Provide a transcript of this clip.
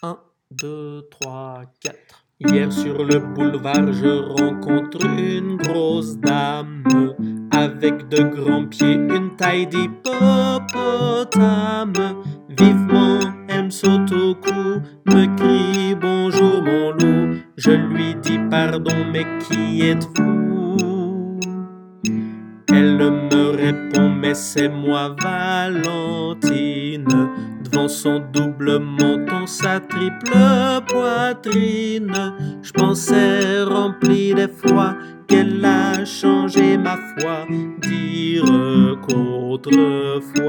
1, 2, 3, 4. Hier sur le boulevard, je rencontre une grosse dame avec de grands pieds, une taille d'hippopotame. Vivement, elle me saute au cou, me crie bonjour mon loup. Je lui dis pardon, mais qui êtes-vous? Elle me répond, mais c'est moi Valentine son double menton, sa triple poitrine. Je pensais rempli d'effroi qu'elle a changé ma foi, dire qu'autrefois